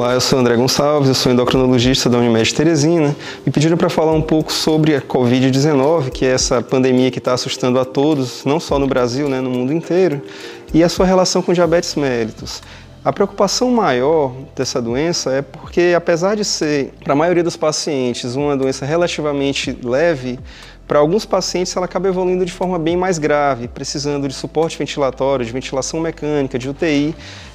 Olá, eu sou André Gonçalves, eu sou endocrinologista da Unimed Teresina. Me pediram para falar um pouco sobre a Covid-19, que é essa pandemia que está assustando a todos, não só no Brasil, né, no mundo inteiro, e a sua relação com diabetes mellitus. A preocupação maior dessa doença é porque, apesar de ser, para a maioria dos pacientes, uma doença relativamente leve, para alguns pacientes, ela acaba evoluindo de forma bem mais grave, precisando de suporte ventilatório, de ventilação mecânica, de UTI,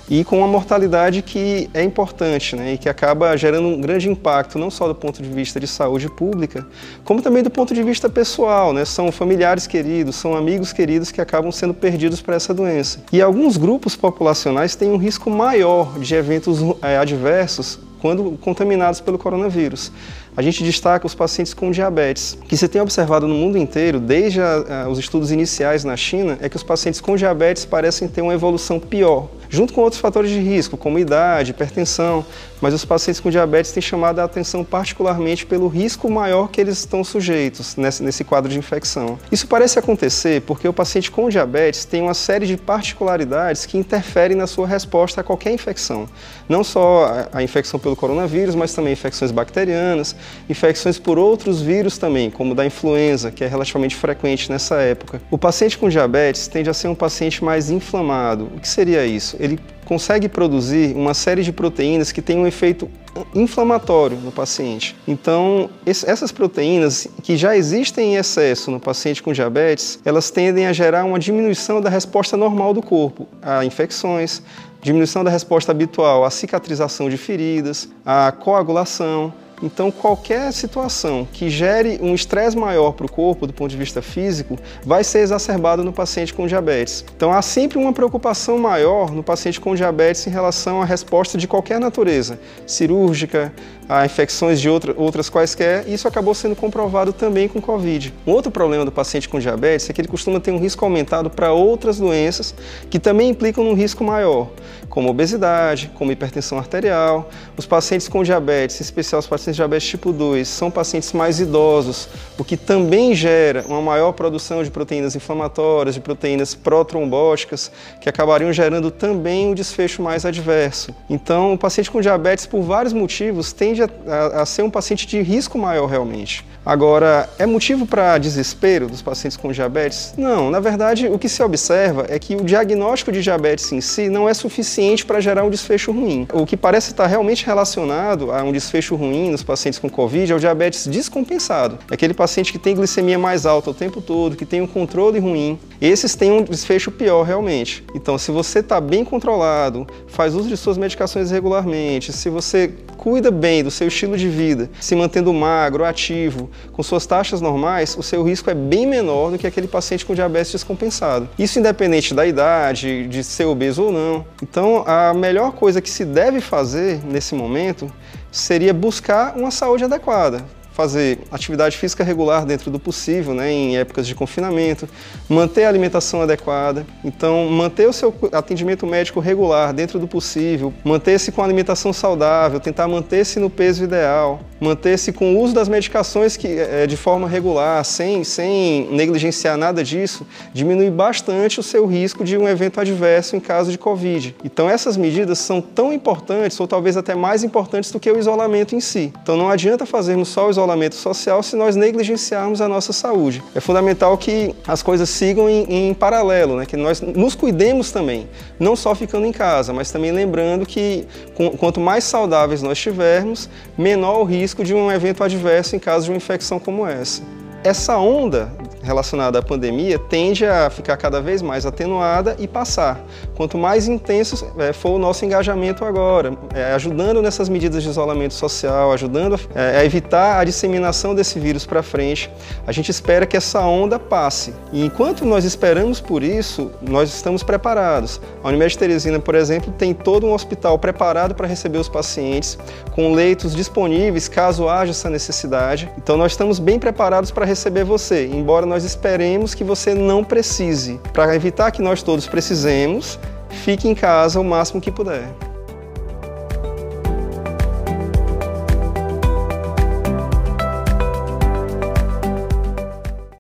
e com uma mortalidade que é importante né, e que acaba gerando um grande impacto, não só do ponto de vista de saúde pública, como também do ponto de vista pessoal. Né, são familiares queridos, são amigos queridos que acabam sendo perdidos para essa doença. E alguns grupos populacionais têm um risco maior de eventos é, adversos quando contaminados pelo coronavírus. A gente destaca os pacientes com diabetes. Que se tem observado no mundo inteiro, desde a, a, os estudos iniciais na China, é que os pacientes com diabetes parecem ter uma evolução pior, junto com outros fatores de risco, como idade, hipertensão, mas os pacientes com diabetes têm chamado a atenção particularmente pelo risco maior que eles estão sujeitos nesse, quadro de infecção. Isso parece acontecer porque o paciente com diabetes tem uma série de particularidades que interferem na sua resposta a qualquer infecção. Não só a infecção pelo coronavírus, mas também infecções bacterianas, infecções por outros vírus também, como da influenza, que é relativamente frequente nessa época. O paciente com diabetes tende a ser um paciente mais inflamado. O que seria isso? Ele consegue produzir uma série de proteínas que têm um efeito inflamatório no paciente. Então, essas proteínas que já existem em excesso no paciente com diabetes, elas tendem a gerar uma diminuição da resposta normal do corpo a infecções, diminuição da resposta habitual à cicatrização de feridas, à coagulação, então, qualquer situação que gere um estresse maior para o corpo do ponto de vista físico vai ser exacerbado no paciente com diabetes. Então, há sempre uma preocupação maior no paciente com diabetes em relação à resposta de qualquer natureza, cirúrgica, a infecções de outra, outras quaisquer, e isso acabou sendo comprovado também com Covid. Um outro problema do paciente com diabetes é que ele costuma ter um risco aumentado para outras doenças que também implicam um risco maior, como obesidade, como hipertensão arterial. Os pacientes com diabetes, em especial os pacientes de diabetes tipo 2 são pacientes mais idosos, o que também gera uma maior produção de proteínas inflamatórias, de proteínas protrombóticas, que acabariam gerando também um desfecho mais adverso. Então, o paciente com diabetes, por vários motivos, tende a, a, a ser um paciente de risco maior realmente. Agora, é motivo para desespero dos pacientes com diabetes? Não, na verdade, o que se observa é que o diagnóstico de diabetes em si não é suficiente para gerar um desfecho ruim. O que parece estar realmente relacionado a um desfecho ruim nos pacientes com Covid é o diabetes descompensado. Aquele paciente que tem glicemia mais alta o tempo todo, que tem um controle ruim. Esses têm um desfecho pior realmente. Então, se você está bem controlado, faz uso de suas medicações regularmente, se você cuida bem do seu estilo de vida, se mantendo magro, ativo, com suas taxas normais, o seu risco é bem menor do que aquele paciente com diabetes descompensado. Isso independente da idade, de ser obeso ou não. Então, a melhor coisa que se deve fazer nesse momento seria buscar uma saúde adequada fazer atividade física regular dentro do possível, né, em épocas de confinamento, manter a alimentação adequada, então manter o seu atendimento médico regular dentro do possível, manter-se com alimentação saudável, tentar manter-se no peso ideal, manter-se com o uso das medicações que, é, de forma regular, sem, sem negligenciar nada disso, diminui bastante o seu risco de um evento adverso em caso de Covid. Então essas medidas são tão importantes, ou talvez até mais importantes do que o isolamento em si. Então não adianta fazermos só o isolamento social se nós negligenciarmos a nossa saúde. É fundamental que as coisas sigam em, em paralelo, né? que nós nos cuidemos também, não só ficando em casa, mas também lembrando que quanto mais saudáveis nós estivermos, menor o risco risco de um evento adverso em caso de uma infecção como essa. Essa onda relacionada à pandemia tende a ficar cada vez mais atenuada e passar. Quanto mais intenso é, for o nosso engajamento agora, é, ajudando nessas medidas de isolamento social, ajudando é, a evitar a disseminação desse vírus para frente, a gente espera que essa onda passe. E enquanto nós esperamos por isso, nós estamos preparados. A Unimed Teresina, por exemplo, tem todo um hospital preparado para receber os pacientes, com leitos disponíveis caso haja essa necessidade. Então nós estamos bem preparados para receber você, embora nós nós esperemos que você não precise. Para evitar que nós todos precisemos, fique em casa o máximo que puder.